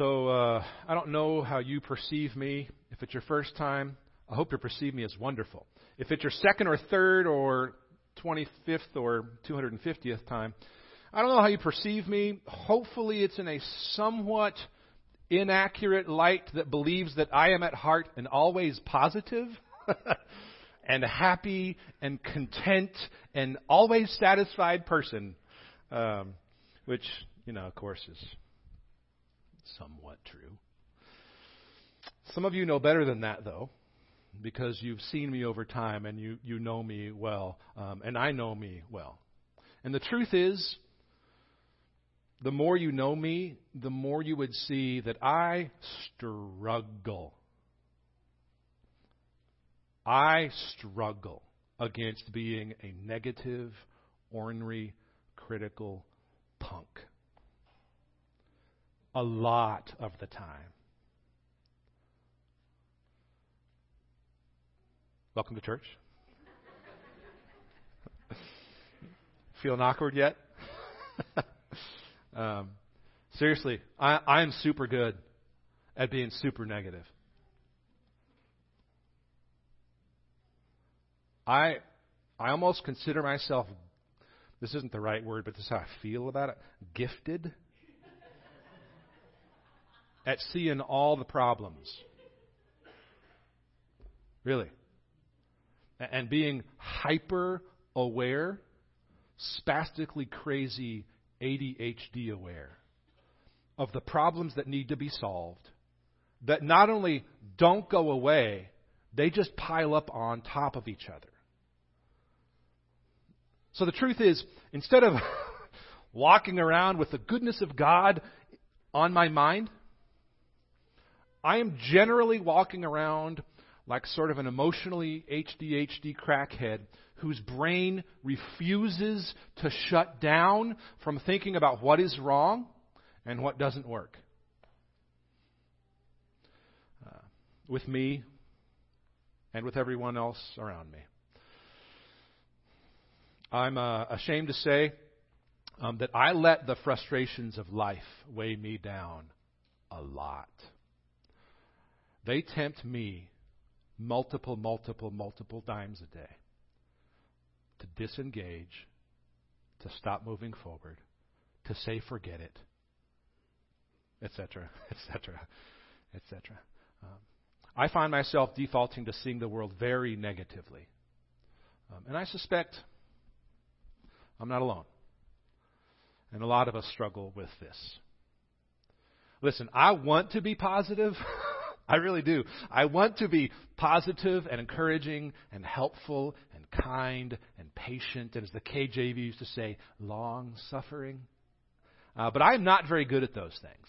So uh, I don't know how you perceive me. If it's your first time, I hope you perceive me as wonderful. If it's your second or third or 25th or 250th time, I don't know how you perceive me. Hopefully, it's in a somewhat inaccurate light that believes that I am at heart and always positive and happy and content and always satisfied person, um, which, you know, of course, is somewhat true. Some of you know better than that, though, because you've seen me over time and you, you know me well, um, and I know me well. And the truth is, the more you know me, the more you would see that I struggle. I struggle against being a negative, ornery, critical punk a lot of the time. Welcome to church. Feeling awkward yet? um, seriously, I, I'm super good at being super negative. I I almost consider myself this isn't the right word, but this is how I feel about it, gifted at seeing all the problems. Really. And being hyper aware, spastically crazy, ADHD aware of the problems that need to be solved, that not only don't go away, they just pile up on top of each other. So the truth is, instead of walking around with the goodness of God on my mind, I am generally walking around like sort of an emotionally HDHD crackhead whose brain refuses to shut down from thinking about what is wrong and what doesn't work. Uh, with me and with everyone else around me. I'm uh, ashamed to say um, that I let the frustrations of life weigh me down a lot. They tempt me multiple, multiple, multiple times a day to disengage, to stop moving forward, to say forget it, etc., etc., etc. I find myself defaulting to seeing the world very negatively. Um, and I suspect I'm not alone. And a lot of us struggle with this. Listen, I want to be positive. I really do. I want to be positive and encouraging and helpful and kind and patient, and as the KJV used to say, long suffering. Uh, but I'm not very good at those things.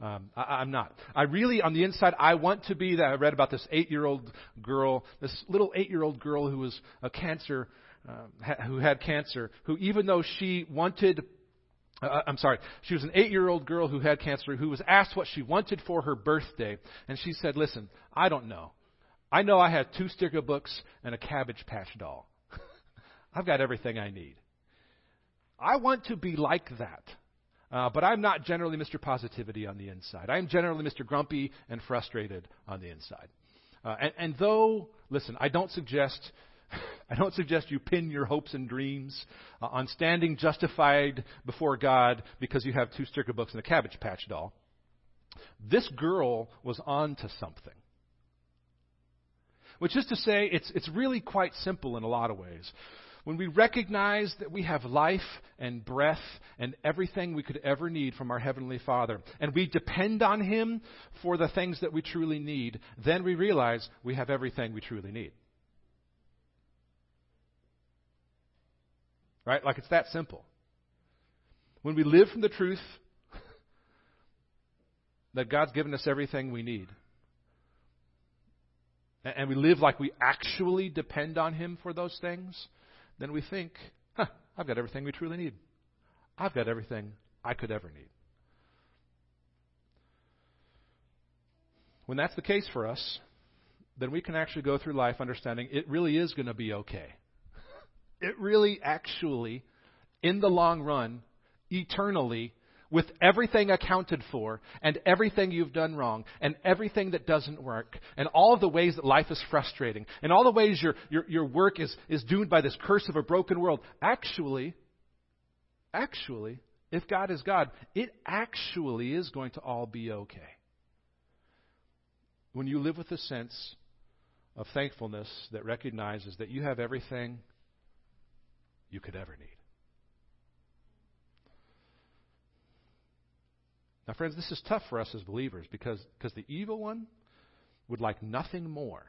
Um, I, am not. I really, on the inside, I want to be that. I read about this eight-year-old girl, this little eight-year-old girl who was a cancer, uh, who had cancer, who even though she wanted uh, uh, I'm sorry, she was an eight year old girl who had cancer who was asked what she wanted for her birthday. And she said, Listen, I don't know. I know I have two sticker books and a Cabbage Patch doll. I've got everything I need. I want to be like that. Uh, but I'm not generally Mr. Positivity on the inside. I'm generally Mr. Grumpy and frustrated on the inside. Uh, and, and though, listen, I don't suggest I don't suggest you pin your hopes and dreams uh, on standing justified before God because you have two sticker books and a Cabbage Patch doll. This girl was on to something. Which is to say, it's, it's really quite simple in a lot of ways. When we recognize that we have life and breath and everything we could ever need from our Heavenly Father, and we depend on Him for the things that we truly need, then we realize we have everything we truly need. Right? Like it's that simple. When we live from the truth that God's given us everything we need, and we live like we actually depend on Him for those things, then we think, huh, I've got everything we truly need. I've got everything I could ever need. When that's the case for us, then we can actually go through life understanding it really is going to be okay. It really, actually, in the long run, eternally, with everything accounted for and everything you've done wrong and everything that doesn't work and all of the ways that life is frustrating and all the ways your, your, your work is, is doomed by this curse of a broken world, actually, actually, if God is God, it actually is going to all be okay. When you live with a sense of thankfulness that recognizes that you have everything you could ever need. Now, friends, this is tough for us as believers because, because the evil one would like nothing more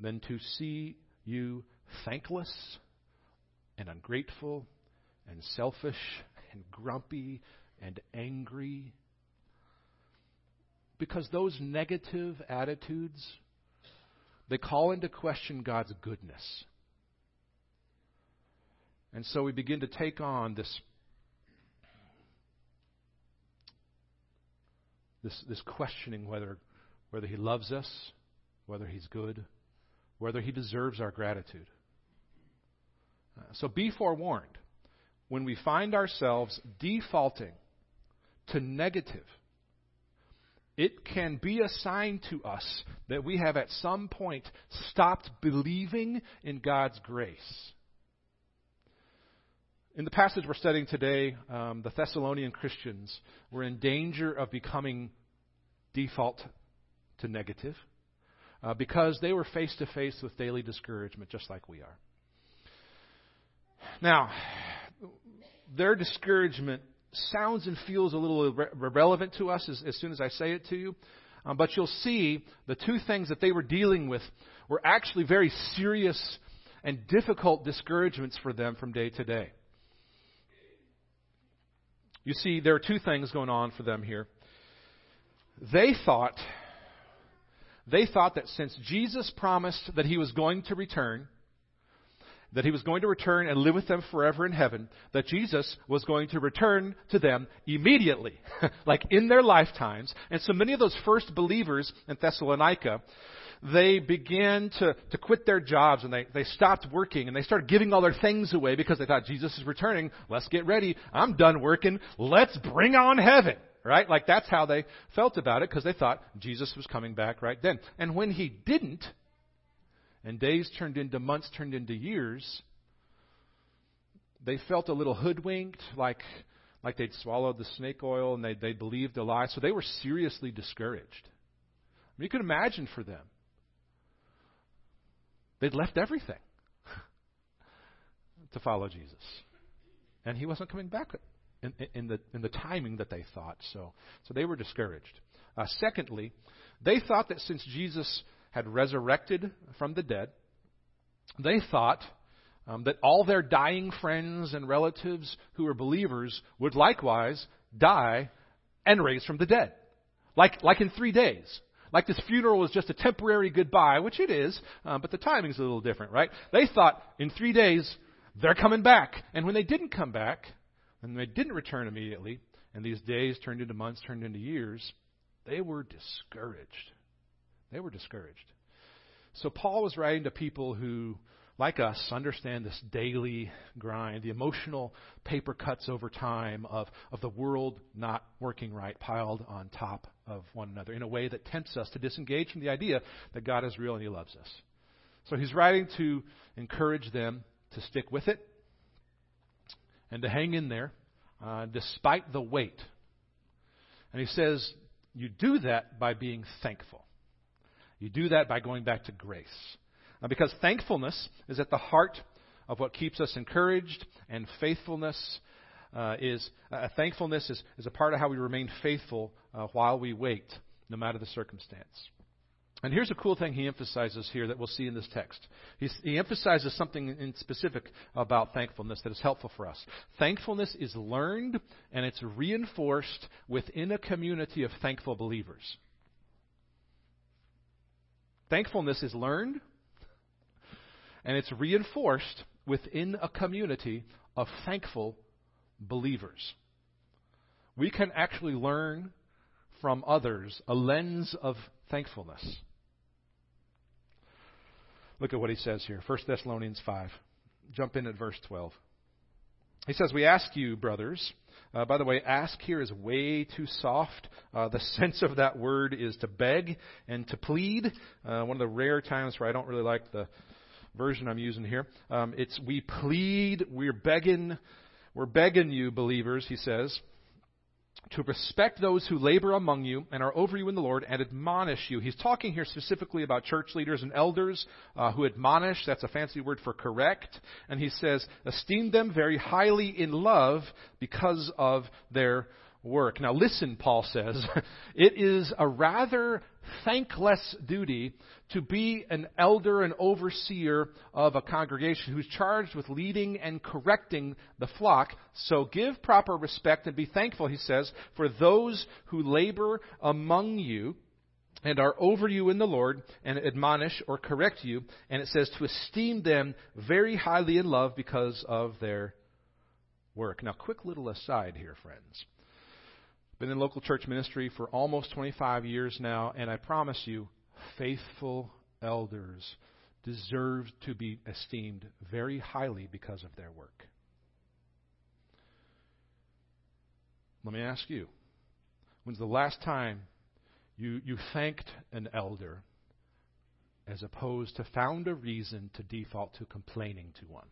than to see you thankless and ungrateful and selfish and grumpy and angry. Because those negative attitudes, they call into question God's goodness. And so we begin to take on this this, this questioning whether, whether He loves us, whether He's good, whether He deserves our gratitude. Uh, so be forewarned. When we find ourselves defaulting to negative, it can be a sign to us that we have at some point stopped believing in God's grace. In the passage we're studying today, um, the Thessalonian Christians were in danger of becoming default to negative uh, because they were face to face with daily discouragement, just like we are. Now, their discouragement sounds and feels a little irrelevant to us as, as soon as I say it to you. Um, but you'll see the two things that they were dealing with were actually very serious and difficult discouragements for them from day to day. You see, there are two things going on for them here. They thought, they thought that since Jesus promised that he was going to return, that he was going to return and live with them forever in heaven, that Jesus was going to return to them immediately, like in their lifetimes. And so many of those first believers in Thessalonica, they began to, to quit their jobs and they, they stopped working and they started giving all their things away because they thought Jesus is returning. Let's get ready. I'm done working. Let's bring on heaven. Right? Like that's how they felt about it because they thought Jesus was coming back right then. And when he didn't, and days turned into months, turned into years, they felt a little hoodwinked, like like they'd swallowed the snake oil and they they believed a lie. So they were seriously discouraged. I mean, you can imagine for them. They'd left everything to follow Jesus. And he wasn't coming back in, in, the, in the timing that they thought. So, so they were discouraged. Uh, secondly, they thought that since Jesus had resurrected from the dead, they thought um, that all their dying friends and relatives who were believers would likewise die and raise from the dead. Like, like in three days. Like this funeral was just a temporary goodbye, which it is, uh, but the timing's a little different, right? They thought in three days they're coming back. And when they didn't come back, and they didn't return immediately, and these days turned into months, turned into years, they were discouraged. They were discouraged. So Paul was writing to people who like us, understand this daily grind, the emotional paper cuts over time of, of the world not working right piled on top of one another in a way that tempts us to disengage from the idea that God is real and He loves us. So he's writing to encourage them to stick with it and to hang in there uh, despite the weight. And he says, You do that by being thankful. You do that by going back to grace. Uh, because thankfulness is at the heart of what keeps us encouraged, and faithfulness uh, is uh, thankfulness is, is a part of how we remain faithful uh, while we wait, no matter the circumstance. And here's a cool thing he emphasizes here that we'll see in this text. He's, he emphasizes something in specific about thankfulness that is helpful for us. Thankfulness is learned and it's reinforced within a community of thankful believers. Thankfulness is learned and it's reinforced within a community of thankful believers. We can actually learn from others a lens of thankfulness. Look at what he says here 1 Thessalonians 5. Jump in at verse 12. He says, We ask you, brothers. Uh, by the way, ask here is way too soft. Uh, the sense of that word is to beg and to plead. Uh, one of the rare times where I don't really like the version I'm using here. Um, it's we plead, we're begging, we're begging you, believers, he says, to respect those who labor among you and are over you in the Lord and admonish you. He's talking here specifically about church leaders and elders uh, who admonish. That's a fancy word for correct. And he says, esteem them very highly in love because of their work. Now listen, Paul says, it is a rather thankless duty to be an elder and overseer of a congregation who's charged with leading and correcting the flock. So give proper respect and be thankful, he says, for those who labor among you and are over you in the Lord and admonish or correct you. And it says to esteem them very highly in love because of their work. Now, quick little aside here, friends. Been in local church ministry for almost 25 years now, and I promise you, faithful elders deserve to be esteemed very highly because of their work. Let me ask you when's the last time you, you thanked an elder as opposed to found a reason to default to complaining to one?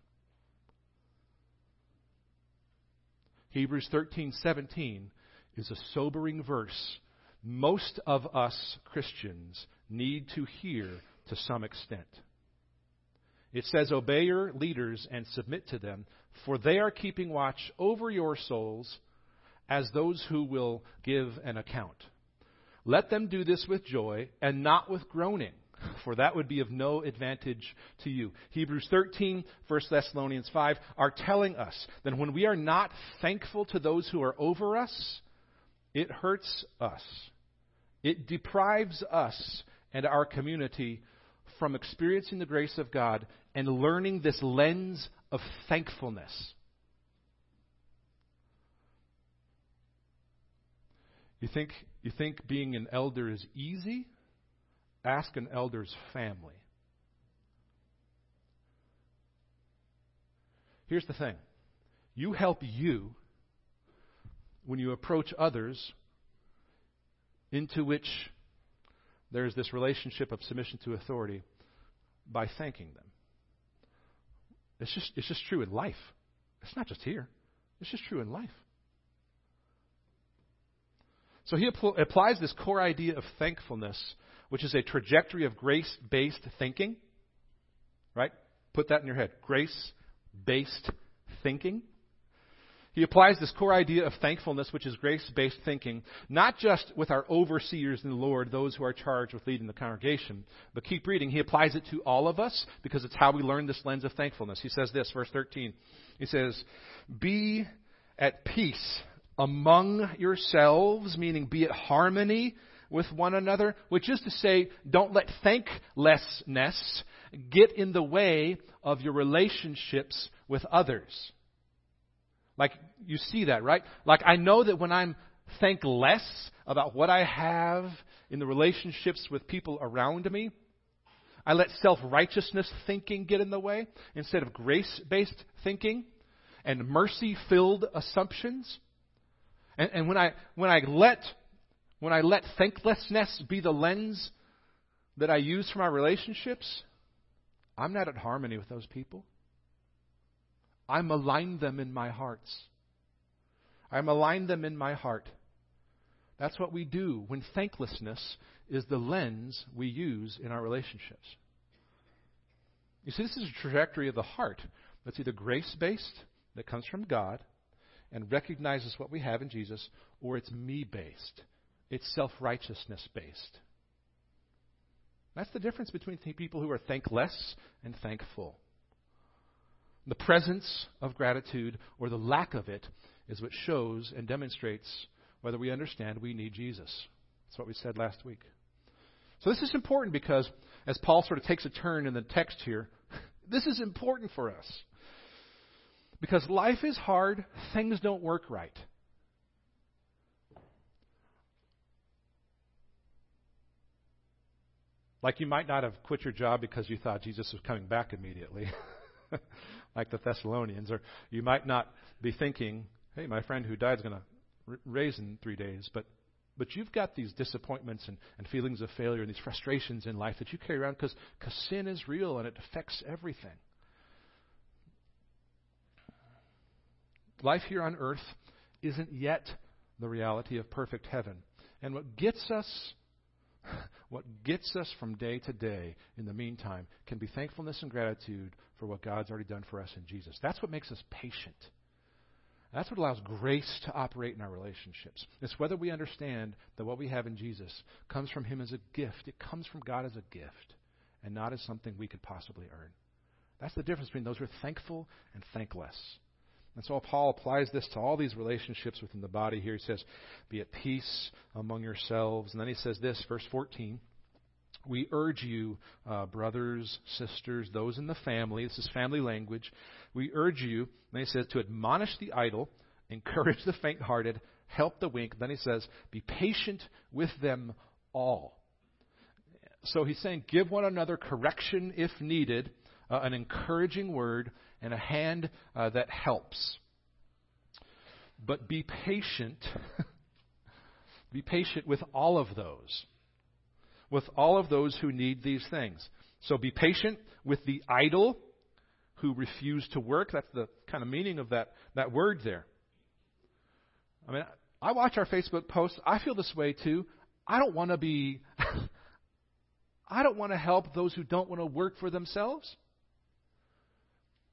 Hebrews 13:17 is a sobering verse most of us Christians need to hear to some extent. It says, Obey your leaders and submit to them, for they are keeping watch over your souls as those who will give an account. Let them do this with joy and not with groaning, for that would be of no advantage to you. Hebrews 13, 1 Thessalonians 5 are telling us that when we are not thankful to those who are over us, it hurts us. It deprives us and our community from experiencing the grace of God and learning this lens of thankfulness. You think, you think being an elder is easy? Ask an elder's family. Here's the thing you help you when you approach others into which there's this relationship of submission to authority by thanking them. It's just, it's just true in life. It's not just here, it's just true in life. So he apl- applies this core idea of thankfulness, which is a trajectory of grace based thinking. Right? Put that in your head. Grace based thinking. He applies this core idea of thankfulness, which is grace based thinking, not just with our overseers in the Lord, those who are charged with leading the congregation, but keep reading. He applies it to all of us because it's how we learn this lens of thankfulness. He says this, verse 13. He says, Be at peace among yourselves, meaning be at harmony with one another, which is to say, don't let thanklessness get in the way of your relationships with others. Like, you see that, right? Like, I know that when I'm think less about what I have in the relationships with people around me, I let self righteousness thinking get in the way instead of grace based thinking and mercy filled assumptions. And, and when I when I let when I let thanklessness be the lens that I use for my relationships, I'm not at harmony with those people. I malign them in my hearts. I malign them in my heart. That's what we do when thanklessness is the lens we use in our relationships. You see, this is a trajectory of the heart that's either grace based, that comes from God, and recognizes what we have in Jesus, or it's me based. It's self righteousness based. That's the difference between people who are thankless and thankful. The presence of gratitude or the lack of it is what shows and demonstrates whether we understand we need Jesus. That's what we said last week. So this is important because as Paul sort of takes a turn in the text here, this is important for us. Because life is hard, things don't work right. Like you might not have quit your job because you thought Jesus was coming back immediately. like the Thessalonians. Or you might not be thinking, hey, my friend who died is going to raise in three days. But, but you've got these disappointments and, and feelings of failure and these frustrations in life that you carry around because sin is real and it affects everything. Life here on earth isn't yet the reality of perfect heaven. And what gets us what gets us from day to day in the meantime can be thankfulness and gratitude for what God's already done for us in Jesus. That's what makes us patient. That's what allows grace to operate in our relationships. It's whether we understand that what we have in Jesus comes from Him as a gift. It comes from God as a gift and not as something we could possibly earn. That's the difference between those who are thankful and thankless. And so Paul applies this to all these relationships within the body here. He says, Be at peace among yourselves. And then he says this, verse 14. We urge you, uh, brothers, sisters, those in the family, this is family language. We urge you, then he says, to admonish the idle, encourage the faint hearted, help the weak. Then he says, be patient with them all. So he's saying, give one another correction if needed, uh, an encouraging word, and a hand uh, that helps. But be patient. be patient with all of those. With all of those who need these things. So be patient with the idle who refuse to work. That's the kind of meaning of that, that word there. I mean, I watch our Facebook posts. I feel this way too. I don't want to be. I don't want to help those who don't want to work for themselves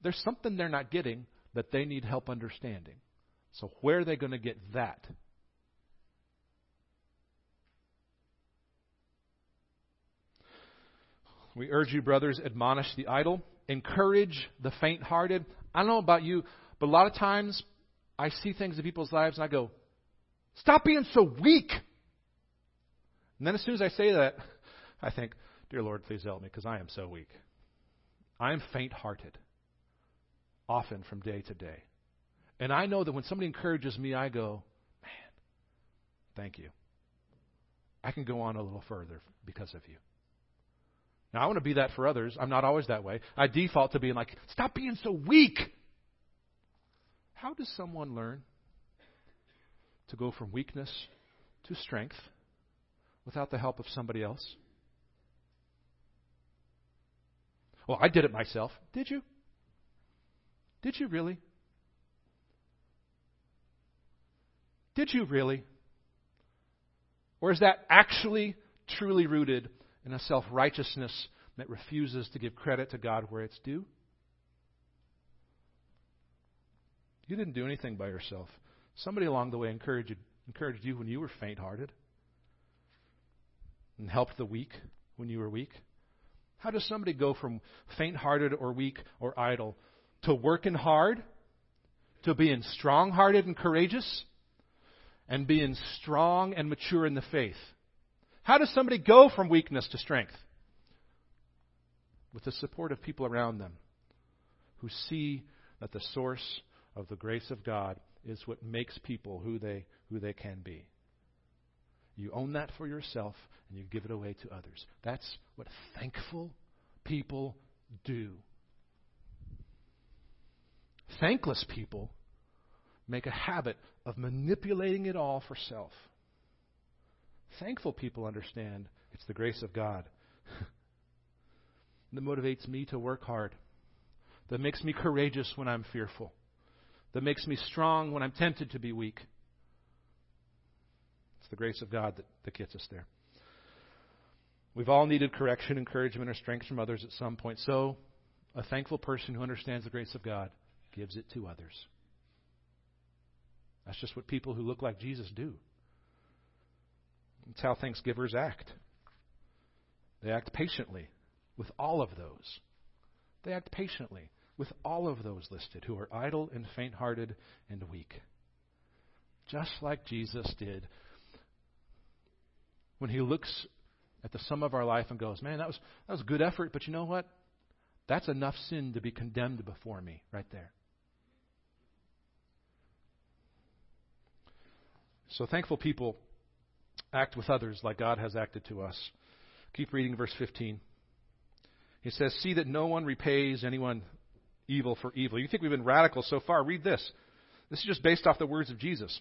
there's something they're not getting that they need help understanding. So, where are they going to get that? We urge you, brothers, admonish the idle, encourage the faint hearted. I don't know about you, but a lot of times I see things in people's lives and I go, Stop being so weak. And then as soon as I say that, I think, Dear Lord, please help me because I am so weak. I am faint hearted often from day to day. And I know that when somebody encourages me, I go, man, thank you. I can go on a little further because of you. Now, I want to be that for others. I'm not always that way. I default to being like, stop being so weak. How does someone learn to go from weakness to strength without the help of somebody else? Well, I did it myself. Did you? Did you really? Did you really? Or is that actually truly rooted in a self righteousness that refuses to give credit to God where it's due? You didn't do anything by yourself. Somebody along the way encouraged, encouraged you when you were faint hearted and helped the weak when you were weak. How does somebody go from faint hearted or weak or idle to working hard, to being strong hearted and courageous, and being strong and mature in the faith. How does somebody go from weakness to strength? With the support of people around them who see that the source of the grace of God is what makes people who they, who they can be. You own that for yourself and you give it away to others. That's what thankful people do. Thankless people make a habit of manipulating it all for self. Thankful people understand it's the grace of God that motivates me to work hard, that makes me courageous when I'm fearful, that makes me strong when I'm tempted to be weak. It's the grace of God that, that gets us there. We've all needed correction, encouragement, or strength from others at some point. So, a thankful person who understands the grace of God gives it to others. That's just what people who look like Jesus do. It's how Thanksgivers act. They act patiently with all of those. They act patiently with all of those listed who are idle and faint hearted and weak. Just like Jesus did when he looks at the sum of our life and goes, Man, that was, that was good effort, but you know what? That's enough sin to be condemned before me right there. So thankful people act with others like God has acted to us. Keep reading verse 15. He says, See that no one repays anyone evil for evil. You think we've been radical so far? Read this. This is just based off the words of Jesus.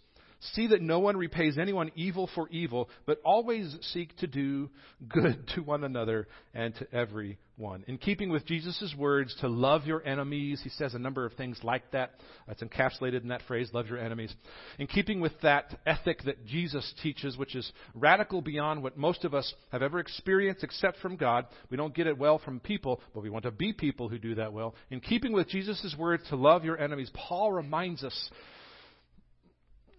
See that no one repays anyone evil for evil, but always seek to do good to one another and to everyone. In keeping with Jesus' words to love your enemies, he says a number of things like that. That's encapsulated in that phrase, love your enemies. In keeping with that ethic that Jesus teaches, which is radical beyond what most of us have ever experienced except from God, we don't get it well from people, but we want to be people who do that well. In keeping with Jesus' words to love your enemies, Paul reminds us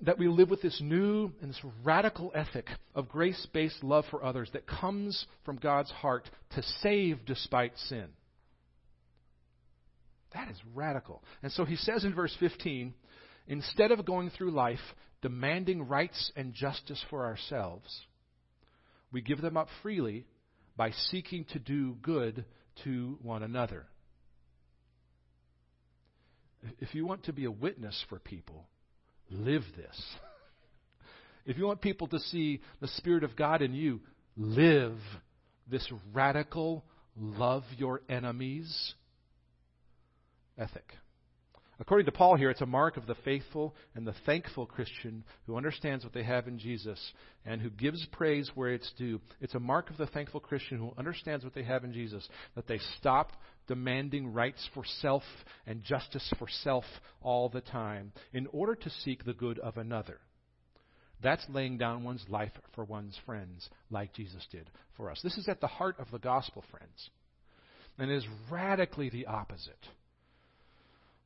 that we live with this new and this radical ethic of grace based love for others that comes from God's heart to save despite sin. That is radical. And so he says in verse 15 instead of going through life demanding rights and justice for ourselves, we give them up freely by seeking to do good to one another. If you want to be a witness for people, live this. If you want people to see the Spirit of God in you, live this radical, love your enemies ethic. According to Paul here, it's a mark of the faithful and the thankful Christian who understands what they have in Jesus and who gives praise where it's due. It's a mark of the thankful Christian who understands what they have in Jesus that they stop demanding rights for self and justice for self all the time in order to seek the good of another. That's laying down one's life for one's friends, like Jesus did for us. This is at the heart of the gospel, friends, and is radically the opposite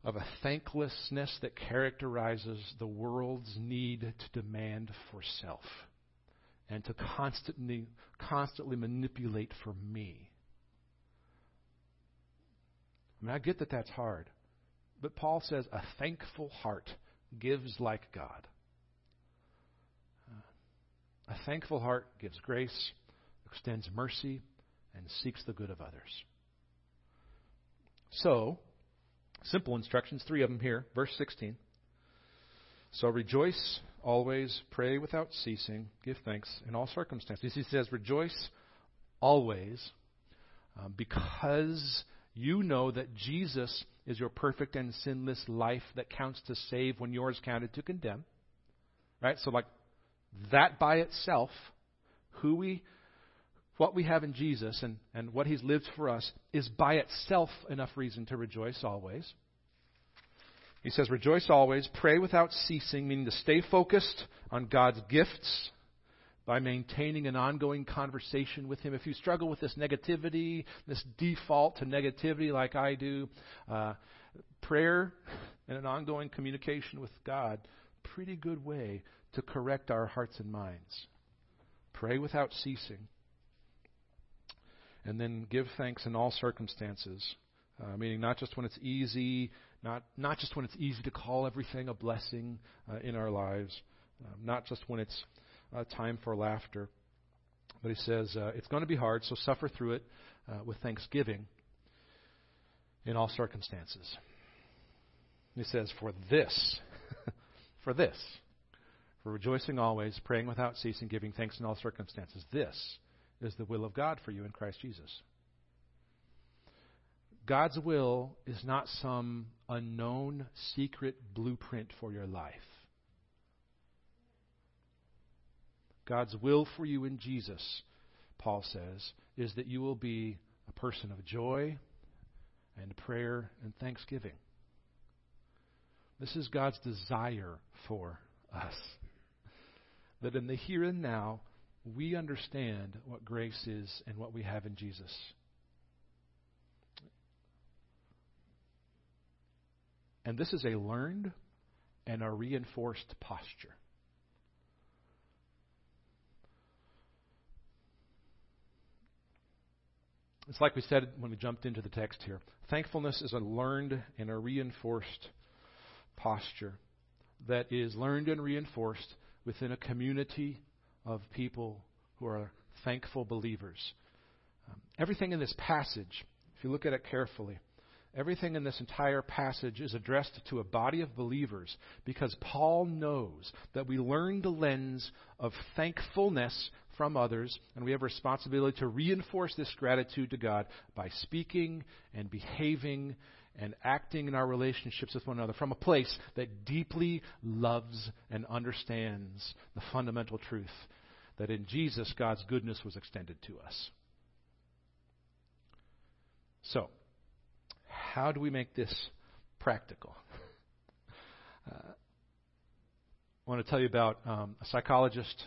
of a thanklessness that characterizes the world's need to demand for self and to constantly, constantly manipulate for me. I mean, I get that that's hard. But Paul says a thankful heart gives like God. A thankful heart gives grace, extends mercy, and seeks the good of others. So, simple instructions, three of them here. Verse 16. So rejoice always, pray without ceasing, give thanks in all circumstances. He says, rejoice always um, because you know that Jesus is your perfect and sinless life that counts to save when yours counted to condemn. Right? So, like, that by itself, who we, what we have in Jesus and, and what He's lived for us, is by itself enough reason to rejoice always. He says, Rejoice always, pray without ceasing, meaning to stay focused on God's gifts by maintaining an ongoing conversation with Him. If you struggle with this negativity, this default to negativity like I do, uh, prayer and an ongoing communication with God, pretty good way to correct our hearts and minds. Pray without ceasing. And then give thanks in all circumstances, uh, meaning not just when it's easy, not, not just when it's easy to call everything a blessing uh, in our lives, um, not just when it's uh, time for laughter. But he says uh, it's going to be hard, so suffer through it uh, with thanksgiving in all circumstances. He says, For this, for this, for rejoicing always, praying without ceasing, giving thanks in all circumstances, this is the will of God for you in Christ Jesus. God's will is not some unknown secret blueprint for your life. God's will for you in Jesus, Paul says, is that you will be a person of joy and prayer and thanksgiving. This is God's desire for us. That in the here and now, we understand what grace is and what we have in Jesus. And this is a learned and a reinforced posture. It's like we said when we jumped into the text here. Thankfulness is a learned and a reinforced posture that is learned and reinforced within a community of people who are thankful believers. Um, everything in this passage, if you look at it carefully, everything in this entire passage is addressed to a body of believers because Paul knows that we learn the lens of thankfulness from others, and we have a responsibility to reinforce this gratitude to God by speaking and behaving and acting in our relationships with one another from a place that deeply loves and understands the fundamental truth that in Jesus, God's goodness was extended to us. So, how do we make this practical? Uh, I want to tell you about um, a psychologist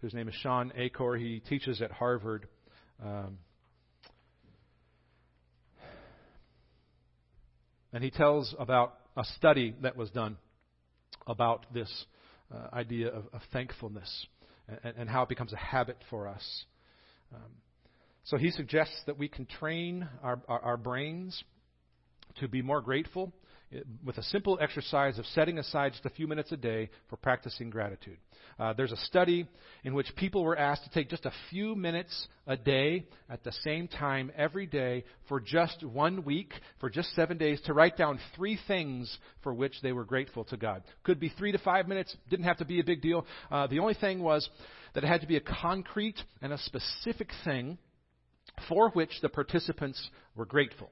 whose name is Shawn Achor. He teaches at Harvard. Um, and he tells about a study that was done about this uh, idea of, of thankfulness and, and, how it becomes a habit for us. Um, so he suggests that we can train our, our, our brains to be more grateful with a simple exercise of setting aside just a few minutes a day for practicing gratitude. Uh, there's a study in which people were asked to take just a few minutes a day at the same time every day for just one week, for just seven days, to write down three things for which they were grateful to God. Could be three to five minutes, didn't have to be a big deal. Uh, the only thing was that it had to be a concrete and a specific thing for which the participants were grateful.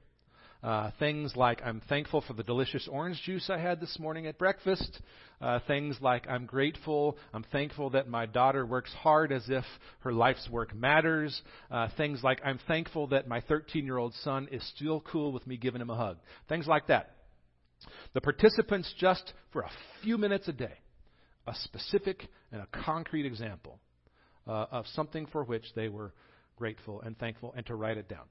Uh, things like, I'm thankful for the delicious orange juice I had this morning at breakfast. Uh, things like, I'm grateful, I'm thankful that my daughter works hard as if her life's work matters. Uh, things like, I'm thankful that my 13 year old son is still cool with me giving him a hug. Things like that. The participants, just for a few minutes a day, a specific and a concrete example uh, of something for which they were grateful and thankful, and to write it down.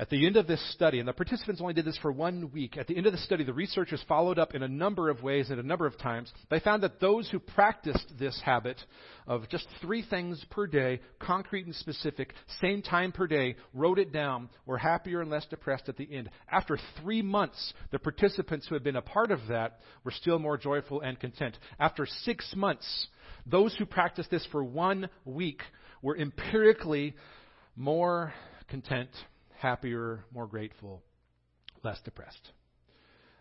At the end of this study, and the participants only did this for one week, at the end of the study, the researchers followed up in a number of ways and a number of times. They found that those who practiced this habit of just three things per day, concrete and specific, same time per day, wrote it down, were happier and less depressed at the end. After three months, the participants who had been a part of that were still more joyful and content. After six months, those who practiced this for one week were empirically more content happier, more grateful, less depressed.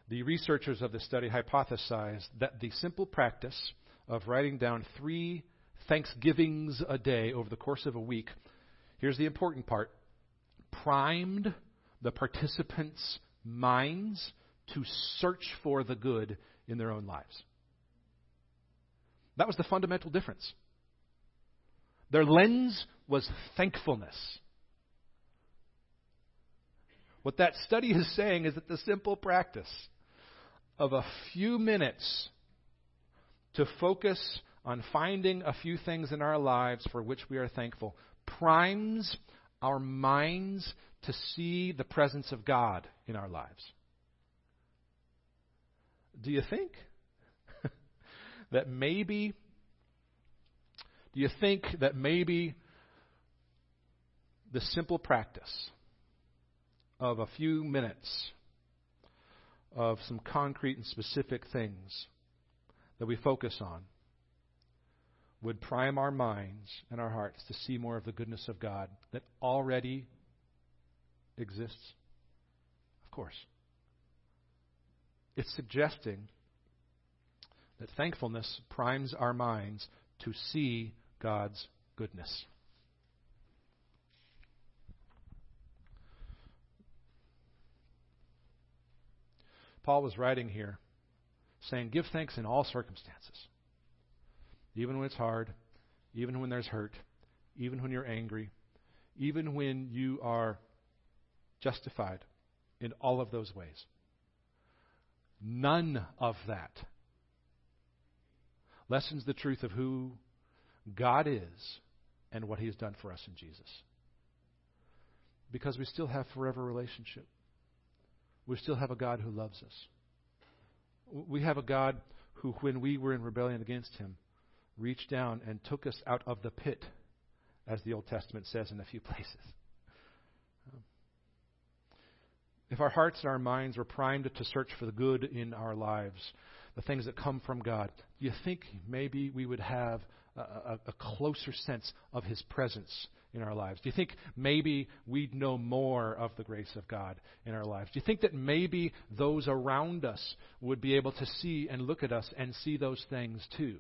The researchers of the study hypothesized that the simple practice of writing down three Thanksgivings a day over the course of a week, here's the important part, primed the participants' minds to search for the good in their own lives. That was the fundamental difference. Their lens was thankfulness. What that study is saying is that the simple practice of a few minutes to focus on finding a few things in our lives for which we are thankful primes our minds to see the presence of God in our lives. Do you think that maybe do you think that maybe the simple practice of a few minutes of some concrete and specific things that we focus on would prime our minds and our hearts to see more of the goodness of God that already exists? Of course. It's suggesting that thankfulness primes our minds to see God's goodness. Paul was writing here saying, Give thanks in all circumstances. Even when it's hard, even when there's hurt, even when you're angry, even when you are justified in all of those ways. None of that lessens the truth of who God is and what He has done for us in Jesus. Because we still have forever relationship we still have a God who loves us. We have a God who, when we were in rebellion against him, reached down and took us out of the pit, as the Old Testament says in a few places. If our hearts and our minds were primed to search for the good in our lives, the things that come from God, do you think maybe we would have a, a, a closer sense of His presence in our lives? Do you think maybe we'd know more of the grace of God in our lives? Do you think that maybe those around us would be able to see and look at us and see those things too?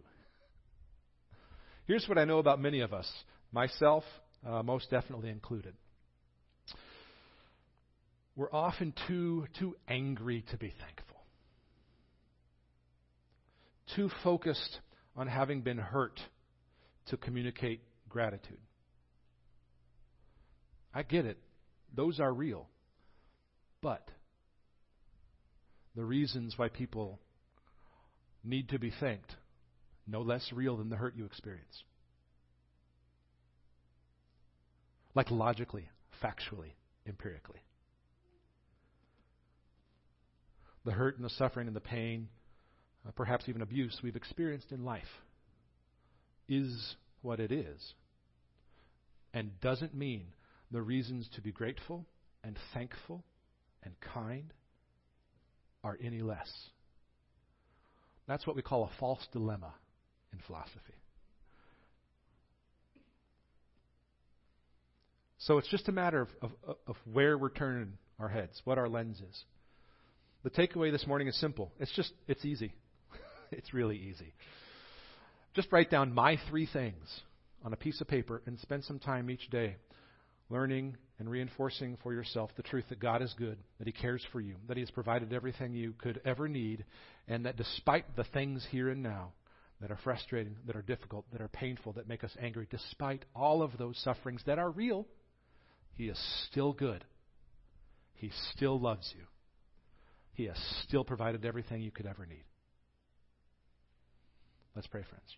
Here's what I know about many of us, myself uh, most definitely included. we're often too, too angry to be thankful, too focused on having been hurt to communicate gratitude. I get it. Those are real. But the reasons why people need to be thanked no less real than the hurt you experience. Like logically, factually, empirically. The hurt and the suffering and the pain, uh, perhaps even abuse we've experienced in life, is what it is. And doesn't mean the reasons to be grateful and thankful and kind are any less. That's what we call a false dilemma in philosophy. So it's just a matter of, of, of, where we're turning our heads, what our lens is. The takeaway this morning is simple. It's just, it's easy. it's really easy. Just write down my three things on a piece of paper and spend some time each day learning and reinforcing for yourself the truth that God is good, that He cares for you, that He has provided everything you could ever need, and that despite the things here and now that are frustrating, that are difficult, that are painful, that make us angry, despite all of those sufferings that are real, He is still good. He still loves you. He has still provided everything you could ever need. Let's pray, friends.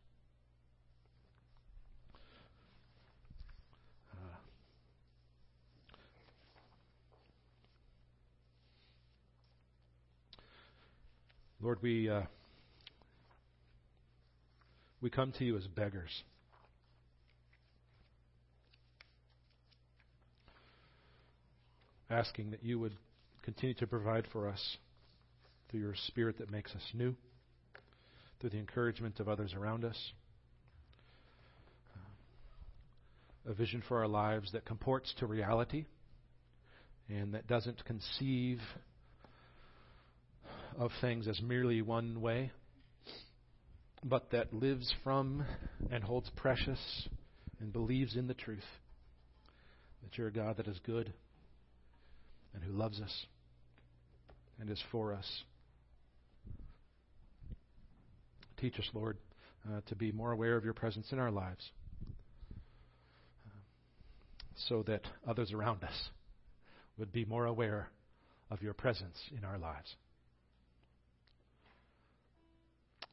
Lord, we, uh, we come to you as beggars. Asking that you would continue to provide for us through your Spirit that makes us new, through the encouragement of others around us, a vision for our lives that comports to reality and that doesn't conceive of things as merely one way, but that lives from and holds precious and believes in the truth that you're a God that is good and who loves us and is for us. Teach us, Lord, uh, to be more aware of your presence in our lives uh, so that others around us would be more aware of your presence in our lives.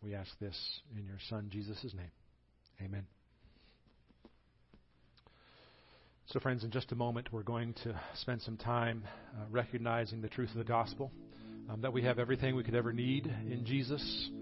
We ask this in your Son, Jesus' name. Amen. So, friends, in just a moment, we're going to spend some time uh, recognizing the truth of the gospel, um, that we have everything we could ever need in Jesus.